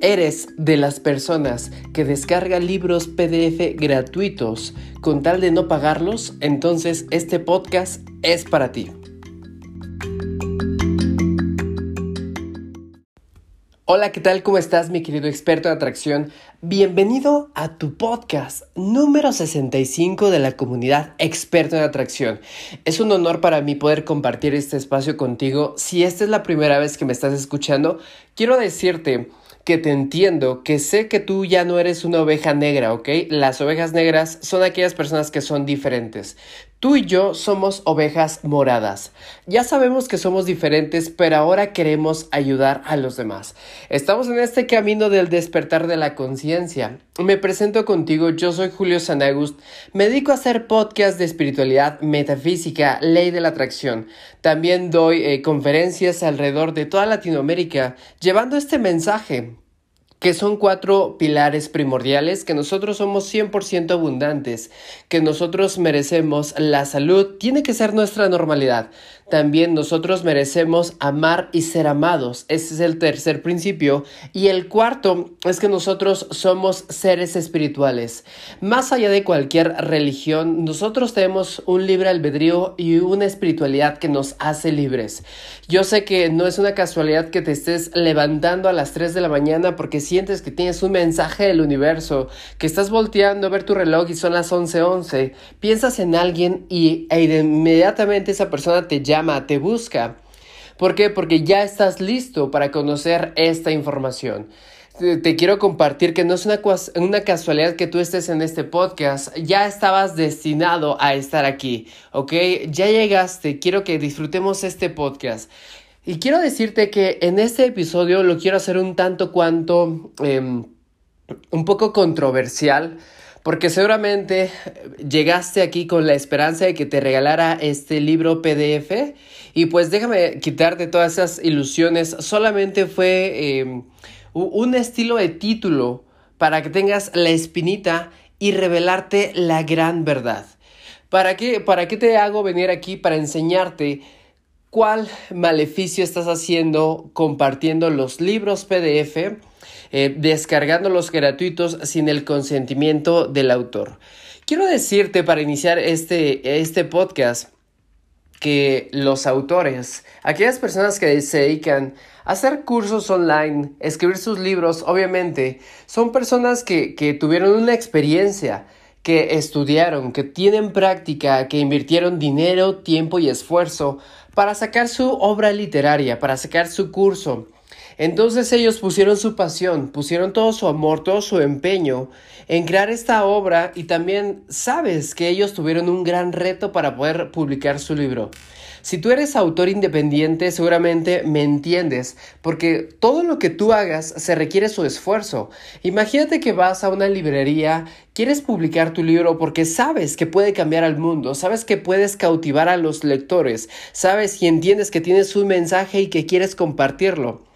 ¿Eres de las personas que descarga libros PDF gratuitos con tal de no pagarlos? Entonces este podcast es para ti. Hola, ¿qué tal? ¿Cómo estás, mi querido experto en atracción? Bienvenido a tu podcast número 65 de la comunidad experto en atracción. Es un honor para mí poder compartir este espacio contigo. Si esta es la primera vez que me estás escuchando, quiero decirte que te entiendo, que sé que tú ya no eres una oveja negra, ¿ok? Las ovejas negras son aquellas personas que son diferentes. Tú y yo somos ovejas moradas. Ya sabemos que somos diferentes, pero ahora queremos ayudar a los demás. Estamos en este camino del despertar de la conciencia. Me presento contigo, yo soy Julio Sanagust. Me dedico a hacer podcasts de espiritualidad, metafísica, ley de la atracción. También doy eh, conferencias alrededor de toda Latinoamérica llevando este mensaje que son cuatro pilares primordiales, que nosotros somos 100% abundantes, que nosotros merecemos la salud, tiene que ser nuestra normalidad. También nosotros merecemos amar y ser amados. Ese es el tercer principio. Y el cuarto es que nosotros somos seres espirituales. Más allá de cualquier religión, nosotros tenemos un libre albedrío y una espiritualidad que nos hace libres. Yo sé que no es una casualidad que te estés levantando a las 3 de la mañana porque sientes que tienes un mensaje del universo, que estás volteando a ver tu reloj y son las 11:11. 11. Piensas en alguien y e inmediatamente esa persona te llama, te busca. ¿Por qué? Porque ya estás listo para conocer esta información te quiero compartir que no es una, una, casualidad que tú estés en este podcast, ya estabas destinado a estar aquí, ¿ok? Ya llegaste, quiero que disfrutemos este podcast. Y quiero decirte que en este episodio lo quiero hacer un tanto cuanto, em, un poco controversial, porque seguramente llegaste aquí con la esperanza de que te regalara este libro PDF y pues déjame quitarte todas esas ilusiones, solamente fue em, un estilo de título para que tengas la espinita y revelarte la gran verdad. ¿Para qué, ¿Para qué te hago venir aquí? Para enseñarte cuál maleficio estás haciendo compartiendo los libros PDF, eh, descargándolos gratuitos sin el consentimiento del autor. Quiero decirte para iniciar este, este podcast que los autores, aquellas personas que se dedican a hacer cursos online, escribir sus libros, obviamente, son personas que, que tuvieron una experiencia, que estudiaron, que tienen práctica, que invirtieron dinero, tiempo y esfuerzo para sacar su obra literaria, para sacar su curso. Entonces ellos pusieron su pasión, pusieron todo su amor, todo su empeño en crear esta obra y también sabes que ellos tuvieron un gran reto para poder publicar su libro. Si tú eres autor independiente, seguramente me entiendes, porque todo lo que tú hagas se requiere su esfuerzo. Imagínate que vas a una librería, quieres publicar tu libro porque sabes que puede cambiar al mundo, sabes que puedes cautivar a los lectores, sabes y entiendes que tienes un mensaje y que quieres compartirlo.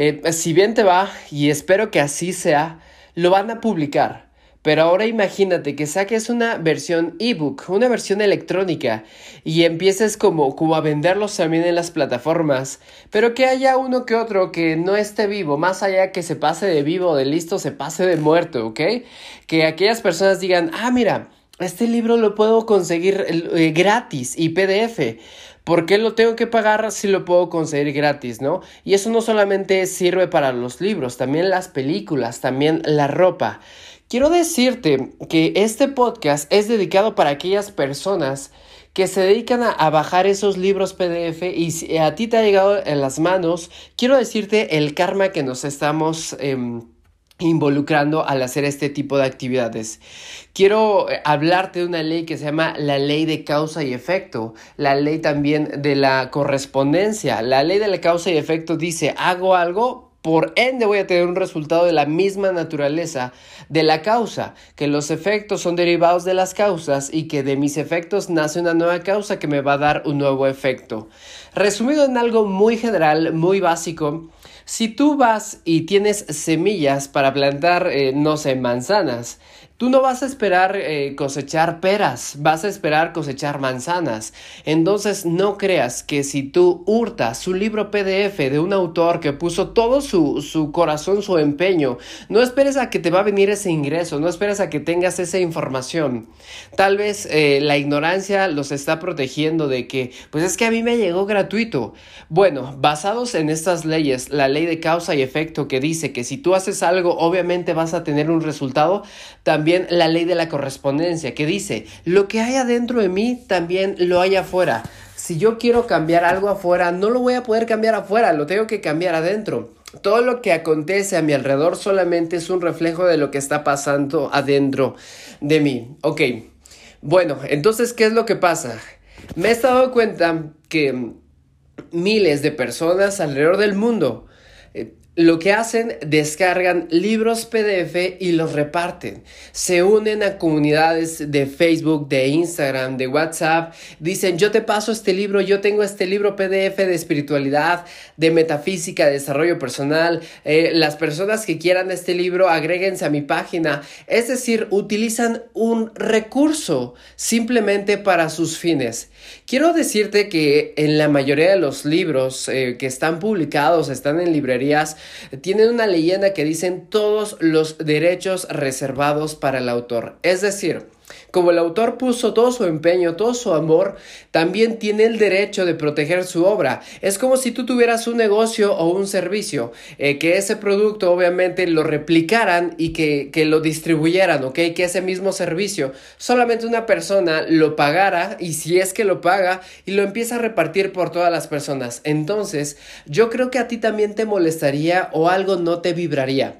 Eh, si bien te va, y espero que así sea, lo van a publicar. Pero ahora imagínate que saques una versión ebook, una versión electrónica y empieces como, como a venderlos también en las plataformas, pero que haya uno que otro que no esté vivo, más allá que se pase de vivo, de listo, se pase de muerto, ¿ok? Que aquellas personas digan, ah, mira, este libro lo puedo conseguir eh, gratis y PDF. ¿Por qué lo tengo que pagar si lo puedo conseguir gratis, no? Y eso no solamente sirve para los libros, también las películas, también la ropa. Quiero decirte que este podcast es dedicado para aquellas personas que se dedican a, bajar esos libros PDF y si a ti te ha llegado en las manos, quiero decirte el karma que nos estamos... Em, involucrando al hacer este tipo de actividades. Quiero eh, hablarte de una ley que se llama la ley de causa y efecto, la ley también de la correspondencia. La ley de la causa y efecto dice, hago algo, por ende voy a tener un resultado de la misma naturaleza de la causa, que los efectos son derivados de las causas y que de mis efectos nace una nueva causa que me va a dar un nuevo efecto. Resumido en algo muy general, muy básico, si tú vas y tienes semillas para plantar, eh, no sé, manzanas, Tú no vas a esperar eh, cosechar peras, vas a esperar cosechar manzanas. Entonces no creas que si tú hurtas su libro PDF de un autor que puso todo su, su corazón, su empeño, no esperes a que te va a venir ese ingreso, no esperes a que tengas esa información. Tal vez eh, la ignorancia los está protegiendo de que, pues es que a mí me llegó gratuito. Bueno, basados en estas leyes, la ley de causa y efecto que dice que si tú haces algo, obviamente vas a tener un resultado, también la ley de la correspondencia que dice, lo que hay adentro de mí también lo hay afuera. Si yo quiero cambiar algo afuera, no lo voy a poder cambiar afuera, lo tengo que cambiar adentro. Todo lo que acontece a mi alrededor solamente es un reflejo de lo que está pasando adentro de mí. Ok, bueno, entonces, ¿qué es lo que pasa? Me he dado cuenta que miles de personas alrededor del mundo lo que hacen, descargan libros PDF y los reparten. Se unen a comunidades de Facebook, de Instagram, de WhatsApp. Dicen, yo te paso este libro, yo tengo este libro PDF de espiritualidad, de metafísica, de desarrollo personal. Eh, las personas que quieran este libro, agréguense a mi página. Es decir, utilizan un recurso simplemente para sus fines. Quiero decirte que en la mayoría de los libros eh, que están publicados, están en librerías, tienen una leyenda que dicen todos los derechos reservados para el autor. Es decir, como el autor puso todo su empeño, todo su amor, también tiene el derecho de proteger su obra. Es como si tú tuvieras un negocio o un servicio, eh, que ese producto obviamente lo replicaran y que, que lo distribuyeran, ¿ok? Que ese mismo servicio solamente una persona lo pagara y si es que lo paga y lo empieza a repartir por todas las personas. Entonces, yo creo que a ti también te molestaría o algo no te vibraría.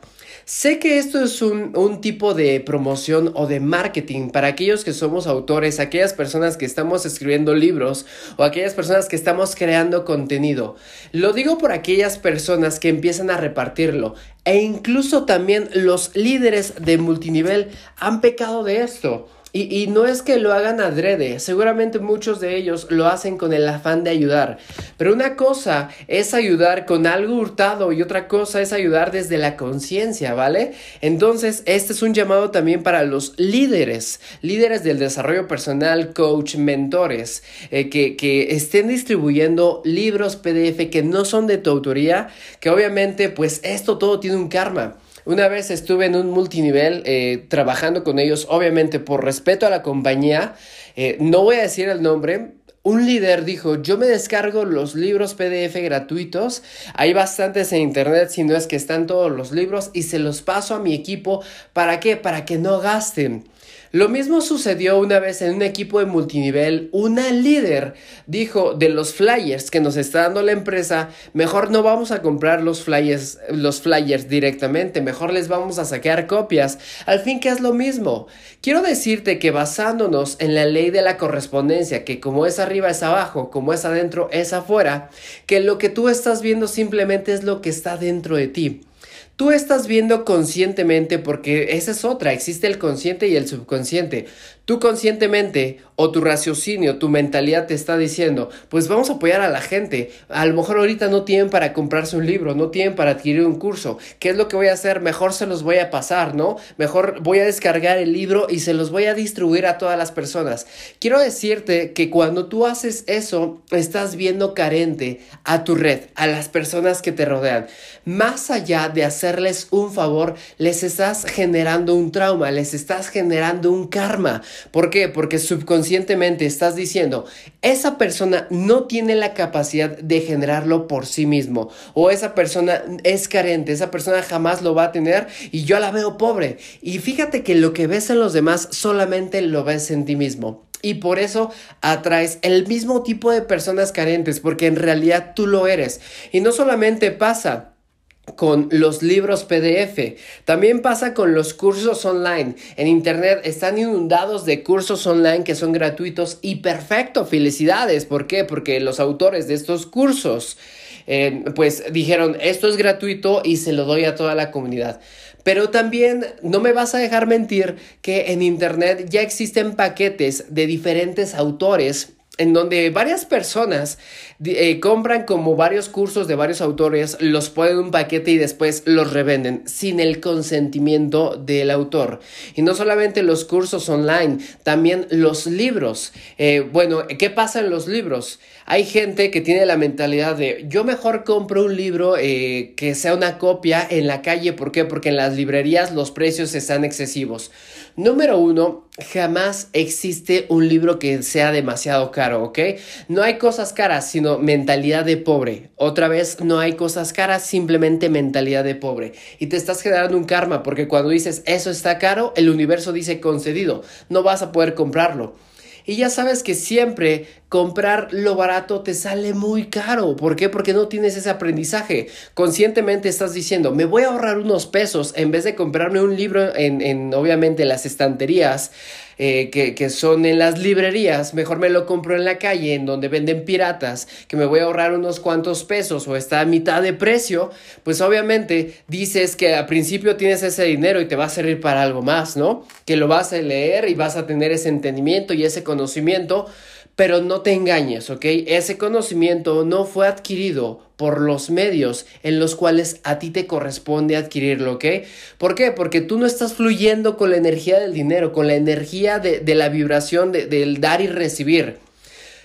Sé que esto es un, un, tipo de promoción o de marketing para aquellos que somos autores, aquellas personas que estamos escribiendo libros o aquellas personas que estamos creando contenido. Lo digo por aquellas personas que empiezan a repartirlo e incluso también los líderes de multinivel han pecado de esto. Y, no es que lo hagan adrede, seguramente muchos de ellos lo hacen con el afán de ayudar. Pero una cosa es ayudar con algo hurtado y otra cosa es ayudar desde la conciencia, ¿vale? Entonces, este es un llamado también para los líderes, líderes del desarrollo personal, coach, mentores, eh, que, que estén distribuyendo libros PDF que no son de tu autoría, que obviamente pues esto todo tiene un karma. Una vez estuve en un multinivel eh, trabajando con ellos, obviamente por respeto a la compañía, eh, no voy a decir el nombre, un líder dijo, yo me descargo los libros PDF gratuitos, hay bastantes en internet, si no es que están todos los libros, y se los paso a mi equipo, ¿para qué? Para que no gasten. Lo mismo sucedió una vez en un equipo de multinivel. Una líder dijo de los flyers que nos está dando la empresa, mejor no vamos a comprar los flyers, los flyers directamente, mejor les vamos a sacar copias. Al fin que es lo mismo. Quiero decirte que basándonos en la ley de la correspondencia, que como es arriba es abajo, como es adentro es afuera, que lo que tú estás viendo simplemente es lo que está dentro de ti. Tú estás viendo conscientemente porque esa es otra, existe el consciente y el subconsciente. Tú conscientemente o tu raciocinio, tu mentalidad te está diciendo, pues vamos a apoyar a la gente. A lo mejor ahorita no tienen para comprarse un libro, no tienen para adquirir un curso. ¿Qué es lo que voy a hacer? Mejor se los voy a pasar, ¿no? Mejor voy a descargar el libro y se los voy a distribuir a todas las personas. Quiero decirte que cuando tú haces eso, estás viendo carente a tu red, a las personas que te rodean. Más allá de un favor, les estás generando un trauma, les estás generando un karma. ¿Por qué? Porque subconscientemente estás diciendo, esa persona no tiene la capacidad de generarlo por sí mismo o esa persona es carente, esa persona jamás lo va a tener y yo la veo pobre. Y fíjate que lo que ves en los demás solamente lo ves en ti mismo. Y por eso atraes el mismo tipo de personas carentes, porque en realidad tú lo eres. Y no solamente pasa con los libros PDF. También pasa con los cursos online. En Internet están inundados de cursos online que son gratuitos y perfecto. Felicidades. ¿Por qué? Porque los autores de estos cursos eh, pues dijeron esto es gratuito y se lo doy a toda la comunidad. Pero también no me vas a dejar mentir que en Internet ya existen paquetes de diferentes autores en donde varias personas eh, compran como varios cursos de varios autores, los ponen en un paquete y después los revenden sin el consentimiento del autor. Y no solamente los cursos online, también los libros. Eh, bueno, ¿qué pasa en los libros? Hay gente que tiene la mentalidad de yo mejor compro un libro eh, que sea una copia en la calle. ¿Por qué? Porque en las librerías los precios están excesivos. Número uno, jamás existe un libro que sea demasiado caro, ¿ok? No hay cosas caras, sino mentalidad de pobre. Otra vez, no hay cosas caras, simplemente mentalidad de pobre. Y te estás generando un karma, porque cuando dices eso está caro, el universo dice concedido, no vas a poder comprarlo. Y ya sabes que siempre comprar lo barato te sale muy caro. ¿Por qué? Porque no tienes ese aprendizaje. Conscientemente estás diciendo, me voy a ahorrar unos pesos en vez de comprarme un libro en, en obviamente, las estanterías. Eh, que, que, son en las librerías, mejor me lo compro en la calle, en donde venden piratas, que me voy a ahorrar unos cuantos pesos o está a mitad de precio, pues obviamente dices que al principio tienes ese dinero y te va a servir para algo más, ¿no? Que lo vas a leer y vas a tener ese entendimiento y ese conocimiento pero no te engañes, ¿ok? Ese conocimiento no fue adquirido por los medios en los cuales a ti te corresponde adquirirlo, ¿ok? ¿Por qué? Porque tú no estás fluyendo con la energía del dinero, con la energía de, de la vibración de, del dar y recibir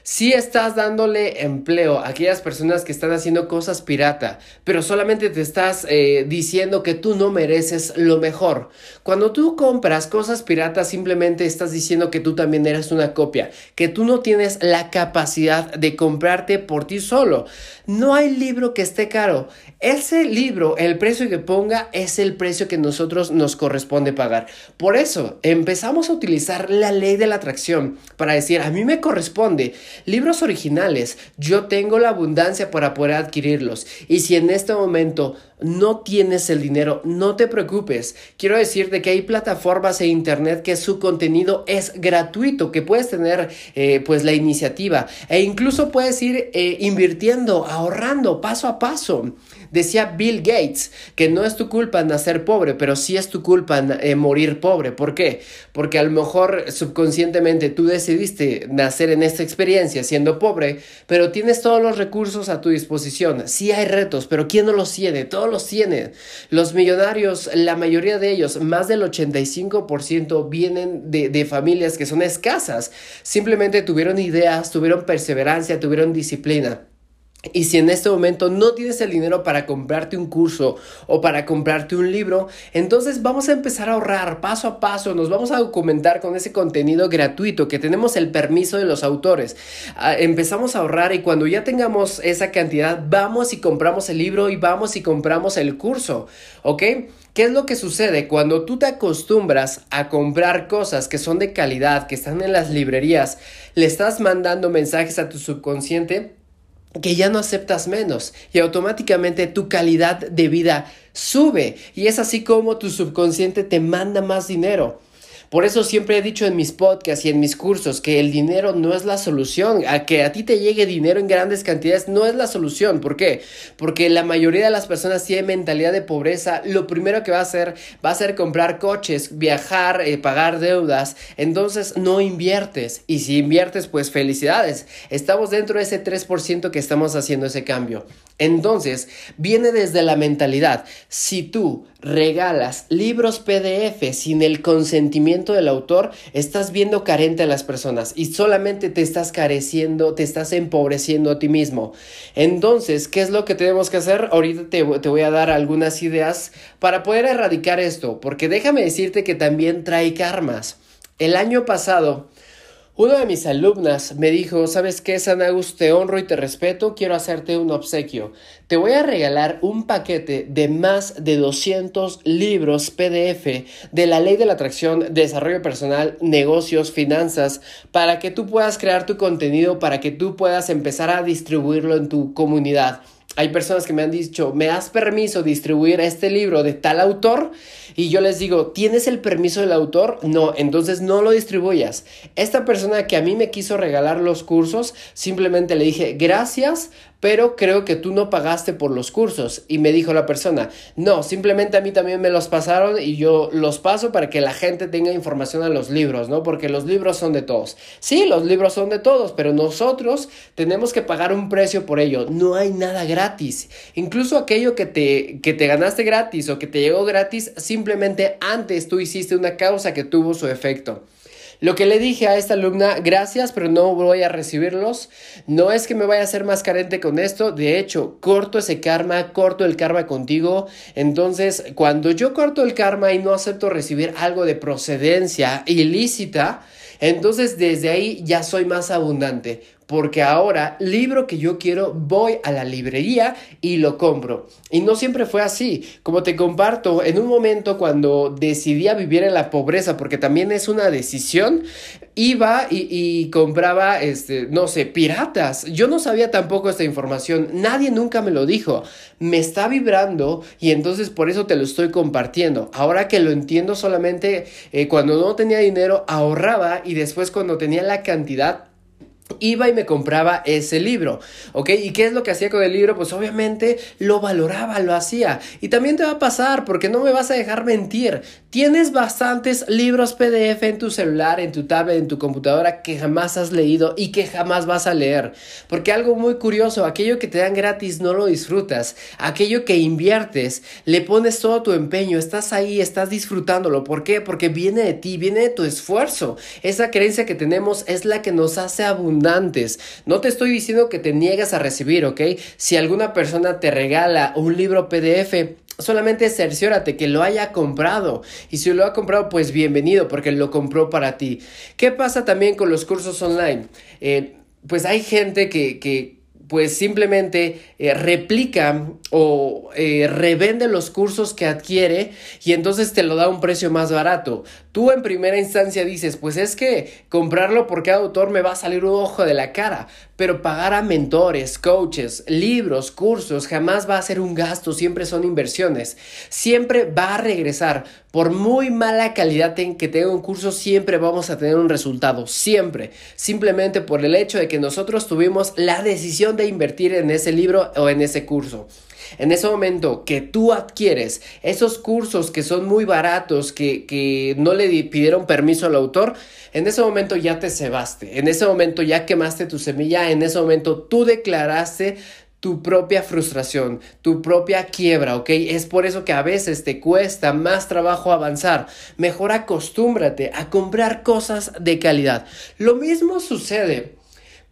si estás dándole empleo a aquellas personas que están haciendo cosas pirata, pero solamente te estás eh, diciendo que tú no mereces lo mejor. Cuando tú compras cosas piratas, simplemente estás diciendo que tú también eres una copia, que tú no tienes la capacidad de comprarte por ti solo. No hay libro que esté caro. Ese libro, el precio que ponga es el precio que nosotros nos corresponde pagar. Por eso empezamos a utilizar la ley de la atracción para decir, a mí me corresponde Libros originales, yo tengo la abundancia para poder adquirirlos. Y si en este momento no tienes el dinero, no te preocupes. Quiero decirte que hay plataformas e internet que su contenido es gratuito, que puedes tener eh, pues la iniciativa e incluso puedes ir eh, invirtiendo, ahorrando paso a paso. Decía Bill Gates que no es tu culpa nacer pobre, pero sí es tu culpa eh, morir pobre. ¿Por qué? Porque a lo mejor subconscientemente tú decidiste nacer en esta experiencia siendo pobre, pero tienes todos los recursos a tu disposición. Sí hay retos, pero ¿quién no los tiene? Todos los tienen. Los millonarios, la mayoría de ellos, más del 85% vienen de, de familias que son escasas. Simplemente tuvieron ideas, tuvieron perseverancia, tuvieron disciplina. Y si en este momento no tienes el dinero para comprarte un curso o para comprarte un libro, entonces vamos a empezar a ahorrar paso a paso, nos vamos a documentar con ese contenido gratuito que tenemos el permiso de los autores. Ah, empezamos a ahorrar y cuando ya tengamos esa cantidad, vamos y compramos el libro y vamos y compramos el curso, ¿ok? ¿Qué es lo que sucede cuando tú te acostumbras a comprar cosas que son de calidad, que están en las librerías, le estás mandando mensajes a tu subconsciente? Que ya no aceptas menos y automáticamente tu calidad de vida sube y es así como tu subconsciente te manda más dinero. Por eso siempre he dicho en mis podcasts y en mis cursos que el dinero no es la solución. A que a ti te llegue dinero en grandes cantidades no es la solución. ¿Por qué? Porque la mayoría de las personas tienen mentalidad de pobreza. Lo primero que va a hacer va a ser comprar coches, viajar, eh, pagar deudas. Entonces no inviertes. Y si inviertes, pues felicidades. Estamos dentro de ese 3% que estamos haciendo ese cambio. Entonces, viene desde la mentalidad. Si tú regalas libros PDF sin el consentimiento del autor, estás viendo carente a las personas y solamente te estás careciendo, te estás empobreciendo a ti mismo. Entonces, ¿qué es lo que tenemos que hacer? Ahorita te, te voy a dar algunas ideas para poder erradicar esto, porque déjame decirte que también trae karmas. El año pasado, una de mis alumnas me dijo, ¿sabes qué, Sanagus? Te honro y te respeto, quiero hacerte un obsequio. Te voy a regalar un paquete de más de 200 libros PDF de la ley de la atracción, desarrollo personal, negocios, finanzas, para que tú puedas crear tu contenido, para que tú puedas empezar a distribuirlo en tu comunidad hay personas que me han dicho, ¿me das permiso distribuir este libro de tal autor? Y yo les digo, ¿tienes el permiso del autor? No, entonces no lo distribuyas. Esta persona que a mí me quiso regalar los cursos, simplemente le dije, gracias, pero creo que tú no pagaste por los cursos. Y me dijo la persona, no, simplemente a mí también me los pasaron y yo los paso para que la gente tenga información a los libros, ¿no? Porque los libros son de todos. Sí, los libros son de todos, pero nosotros tenemos que pagar un precio por ello. No hay nada gratis. Incluso aquello que te, que te ganaste gratis o que te llegó gratis, antes tú hiciste una causa que tuvo su efecto. Lo que le dije a esta alumna, gracias, pero no voy a recibirlos. No es que me vaya a hacer más carente con esto. De hecho, corto ese karma, corto el karma contigo. Entonces, cuando yo corto el karma y no acepto recibir algo de procedencia ilícita, entonces desde ahí ya soy más abundante porque ahora libro que yo quiero voy a la librería y lo compro. Y no siempre fue así. Como te comparto, en un momento cuando decidí vivir en la pobreza, porque también es una decisión, iba y, compraba, este, no sé, piratas. Yo no sabía tampoco esta información, nadie nunca me lo dijo. Me está vibrando y entonces por eso te lo estoy compartiendo. Ahora que lo entiendo solamente eh, cuando no tenía dinero ahorraba y después cuando tenía la cantidad iba y me compraba ese libro, ¿ok? ¿Y qué es lo que hacía con el libro? Pues obviamente lo valoraba, lo hacía. Y también te va a pasar, porque no me vas a dejar mentir. Tienes bastantes libros PDF en tu celular, en tu tablet, en tu computadora que jamás has leído y que jamás vas a leer. Porque algo muy curioso, aquello que te dan gratis no lo disfrutas. Aquello que inviertes, le pones todo tu empeño, estás ahí, estás disfrutándolo. ¿Por qué? Porque viene de ti, viene de tu esfuerzo. Esa creencia que tenemos es la que nos hace abundar no te estoy diciendo que te niegas a recibir, ¿ok? Si alguna persona te regala un libro PDF, solamente cerciórate que lo haya comprado. Y si lo ha comprado, pues bienvenido, porque lo compró para ti. ¿Qué pasa también con los cursos online? Eh, pues hay gente que, que pues simplemente eh, replica o eh, revende los cursos que adquiere y entonces te lo da a un precio más barato. Tú en primera instancia dices, pues es que comprarlo por cada autor me va a salir un ojo de la cara, pero pagar a mentores, coaches, libros, cursos jamás va a ser un gasto, siempre son inversiones. Siempre va a regresar. Por muy mala calidad que tenga un curso, siempre vamos a tener un resultado, siempre. Simplemente por el hecho de que nosotros tuvimos la decisión de invertir en ese libro o en ese curso. En ese momento que tú adquieres esos cursos que son muy baratos, que, que no le pidieron permiso al autor, en ese momento ya te cebaste, en ese momento ya quemaste tu semilla, en ese momento tú declaraste tu propia frustración, tu propia quiebra, ¿ok? Es por eso que a veces te cuesta más trabajo avanzar. Mejor acostúmbrate a comprar cosas de calidad. Lo mismo sucede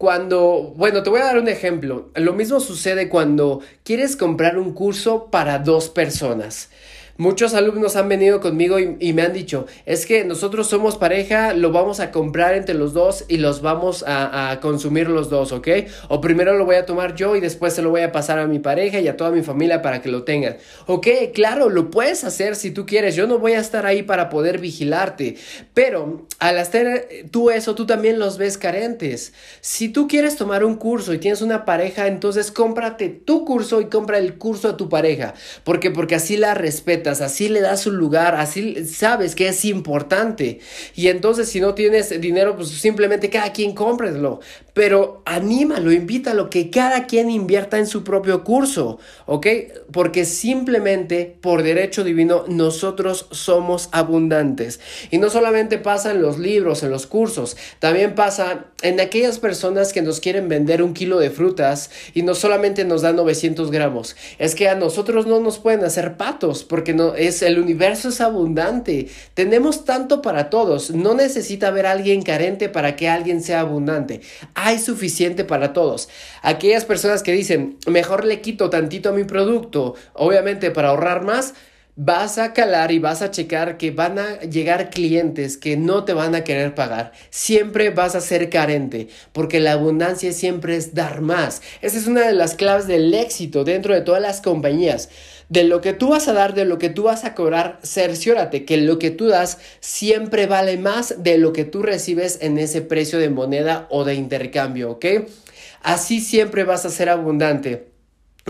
cuando, bueno, te voy a dar un ejemplo. Lo mismo sucede cuando quieres comprar un curso para dos personas. Muchos alumnos han venido conmigo y, me han dicho, es que nosotros somos pareja, lo vamos a comprar entre los dos y los vamos a, consumir los dos, ¿ok? O primero lo voy a tomar yo y después se lo voy a pasar a mi pareja y a toda mi familia para que lo tengan. Ok, claro, lo puedes hacer si tú quieres, yo no voy a estar ahí para poder vigilarte, pero al hacer tú eso, tú también los ves carentes. Si tú quieres tomar un curso y tienes una pareja, entonces cómprate tu curso y compra el curso a tu pareja. ¿Por qué? Porque así la respetas así le das un lugar, así sabes que es importante. Y entonces si no tienes dinero, pues simplemente cada quien cómpreslo. Pero anímalo, invítalo, que cada quien invierta en su propio curso, ¿ok? Porque simplemente por derecho divino nosotros somos abundantes. Y no solamente pasa en los libros, en los cursos, también pasa en aquellas personas que nos quieren vender un kilo de frutas y no solamente nos dan 900 gramos. Es que a nosotros no nos pueden hacer patos porque no es el universo es abundante. Tenemos tanto para todos. No necesita haber alguien carente para que alguien sea abundante. Hay suficiente para todos. Aquellas personas que dicen, "Mejor le quito tantito a mi producto", obviamente para ahorrar más, vas a calar y vas a checar que van a llegar clientes que no te van a querer pagar. Siempre vas a ser carente, porque la abundancia siempre es dar más. Esa es una de las claves del éxito dentro de todas las compañías de lo que tú vas a dar, de lo que tú vas a cobrar, cerciórate que lo que tú das siempre vale más de lo que tú recibes en ese precio de moneda o de intercambio, ¿ok? Así siempre vas a ser abundante.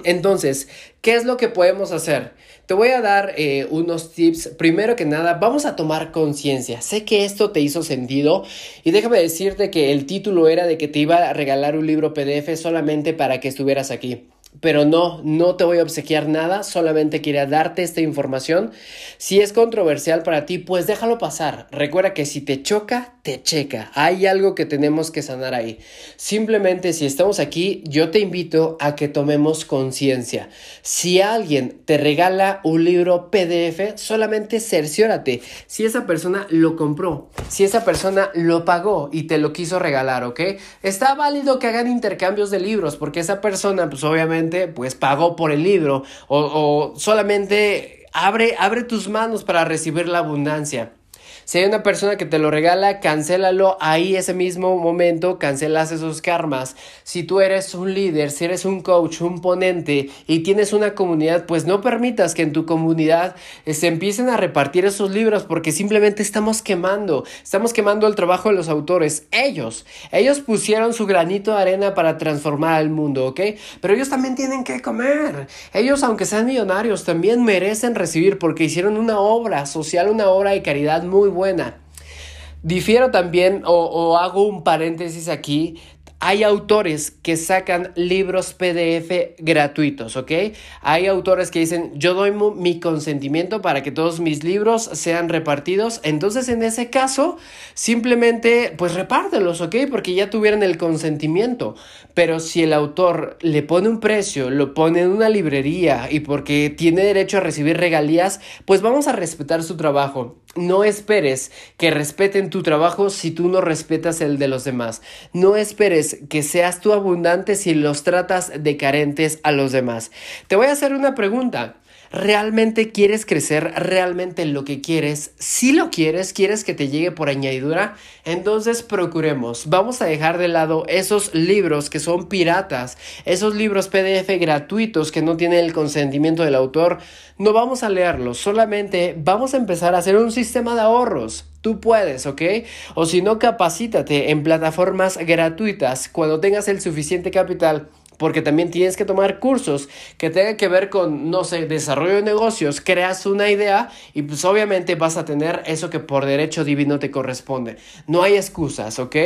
Entonces, ¿qué es lo que podemos hacer? Te voy a dar eh, unos tips. Primero que nada, vamos a tomar conciencia. Sé que esto te hizo sentido y déjame decirte que el título era de que te iba a regalar un libro PDF solamente para que estuvieras aquí pero no, no te voy a obsequiar nada, solamente quería darte esta información. Si es controversial para ti, pues déjalo pasar. Recuerda que si te choca, te checa. Hay algo que tenemos que sanar ahí. Simplemente si estamos aquí, yo te invito a que tomemos conciencia. Si alguien te regala un libro PDF, solamente cerciórate si esa persona lo compró, si esa persona lo pagó y te lo quiso regalar, ¿ok? Está válido que hagan intercambios de libros porque esa persona, pues obviamente, pues pagó por el libro o, o solamente abre, abre tus manos para recibir la abundancia. Si hay una persona que te lo regala, cancélalo ahí ese mismo momento, cancelas esos karmas. Si tú eres un líder, si eres un coach, un ponente y tienes una comunidad, pues no permitas que en tu comunidad eh, se empiecen a repartir esos libros porque simplemente estamos quemando, estamos quemando el trabajo de los autores. Ellos, ellos pusieron su granito de arena para transformar al mundo, ¿ok? Pero ellos también tienen que comer. Ellos, aunque sean millonarios, también merecen recibir porque hicieron una obra social, una obra de caridad muy buena. Difiero también o, o, hago un paréntesis aquí hay autores que sacan libros PDF gratuitos, ¿ok? Hay autores que dicen, yo doy mi consentimiento para que todos mis libros sean repartidos. Entonces, en ese caso, simplemente, pues repártelos, ¿ok? Porque ya tuvieron el consentimiento. Pero si el autor le pone un precio, lo pone en una librería y porque tiene derecho a recibir regalías, pues vamos a respetar su trabajo. No esperes que respeten tu trabajo si tú no respetas el de los demás. No esperes que seas tú abundante si los tratas de carentes a los demás. Te voy a hacer una pregunta. ¿Realmente quieres crecer? ¿Realmente lo que quieres? Si lo quieres, quieres que te llegue por añadidura, entonces procuremos. Vamos a dejar de lado esos libros que son piratas, esos libros PDF gratuitos que no tienen el consentimiento del autor. No vamos a leerlos, solamente vamos a empezar a hacer un sistema de ahorros. Tú puedes, ¿ok? O si no, capacítate en plataformas gratuitas cuando tengas el suficiente capital porque también tienes que tomar cursos que tengan que ver con, no sé, desarrollo de negocios, creas una idea y pues obviamente vas a tener eso que por derecho divino te corresponde. No hay excusas, ¿ok?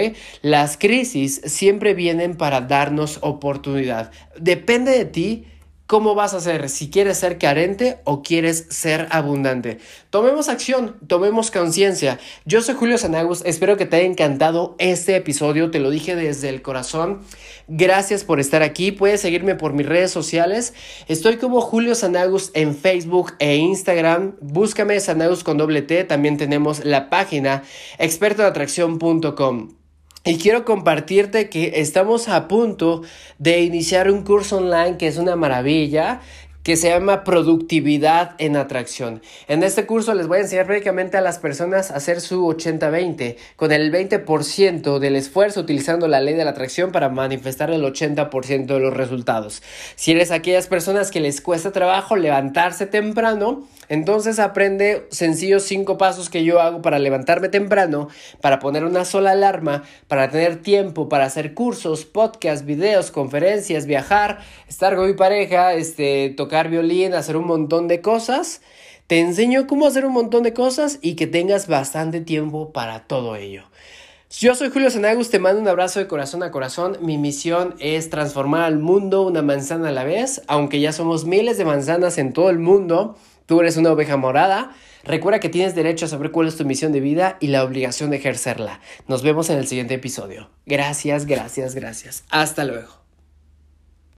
Las crisis siempre vienen para darnos oportunidad. Depende de ti ¿Cómo vas a ser? Si quieres ser carente o quieres ser abundante. Tomemos acción, tomemos conciencia. Yo soy Julio Sanagus, espero que te haya encantado este episodio, te lo dije desde el corazón. Gracias por estar aquí, puedes seguirme por mis redes sociales. Estoy como Julio Sanagus en Facebook e Instagram. Búscame Sanagus con doble T, también tenemos la página expertoatracción.com. Y quiero compartirte que estamos a punto de iniciar un curso online que es una maravilla que se llama productividad en atracción. En este curso les voy a enseñar prácticamente a las personas a hacer su 80-20 con el 20% del esfuerzo utilizando la ley de la atracción para manifestar el 80% de los resultados. Si eres aquellas personas que les cuesta trabajo levantarse temprano, entonces aprende sencillos cinco pasos que yo hago para levantarme temprano, para poner una sola alarma, para tener tiempo para hacer cursos, podcasts, videos, conferencias, viajar, estar con mi pareja, este, tocar violín, hacer un montón de cosas. Te enseño cómo hacer un montón de cosas y que tengas bastante tiempo para todo ello. Yo soy Julio Senagus, te mando un abrazo de corazón a corazón. Mi misión es transformar al mundo una manzana a la vez, aunque ya somos miles de manzanas en todo el mundo. Tú eres una oveja morada. Recuerda que tienes derecho a saber cuál es tu misión de vida y la obligación de ejercerla. Nos vemos en el siguiente episodio. Gracias, gracias, gracias. Hasta luego.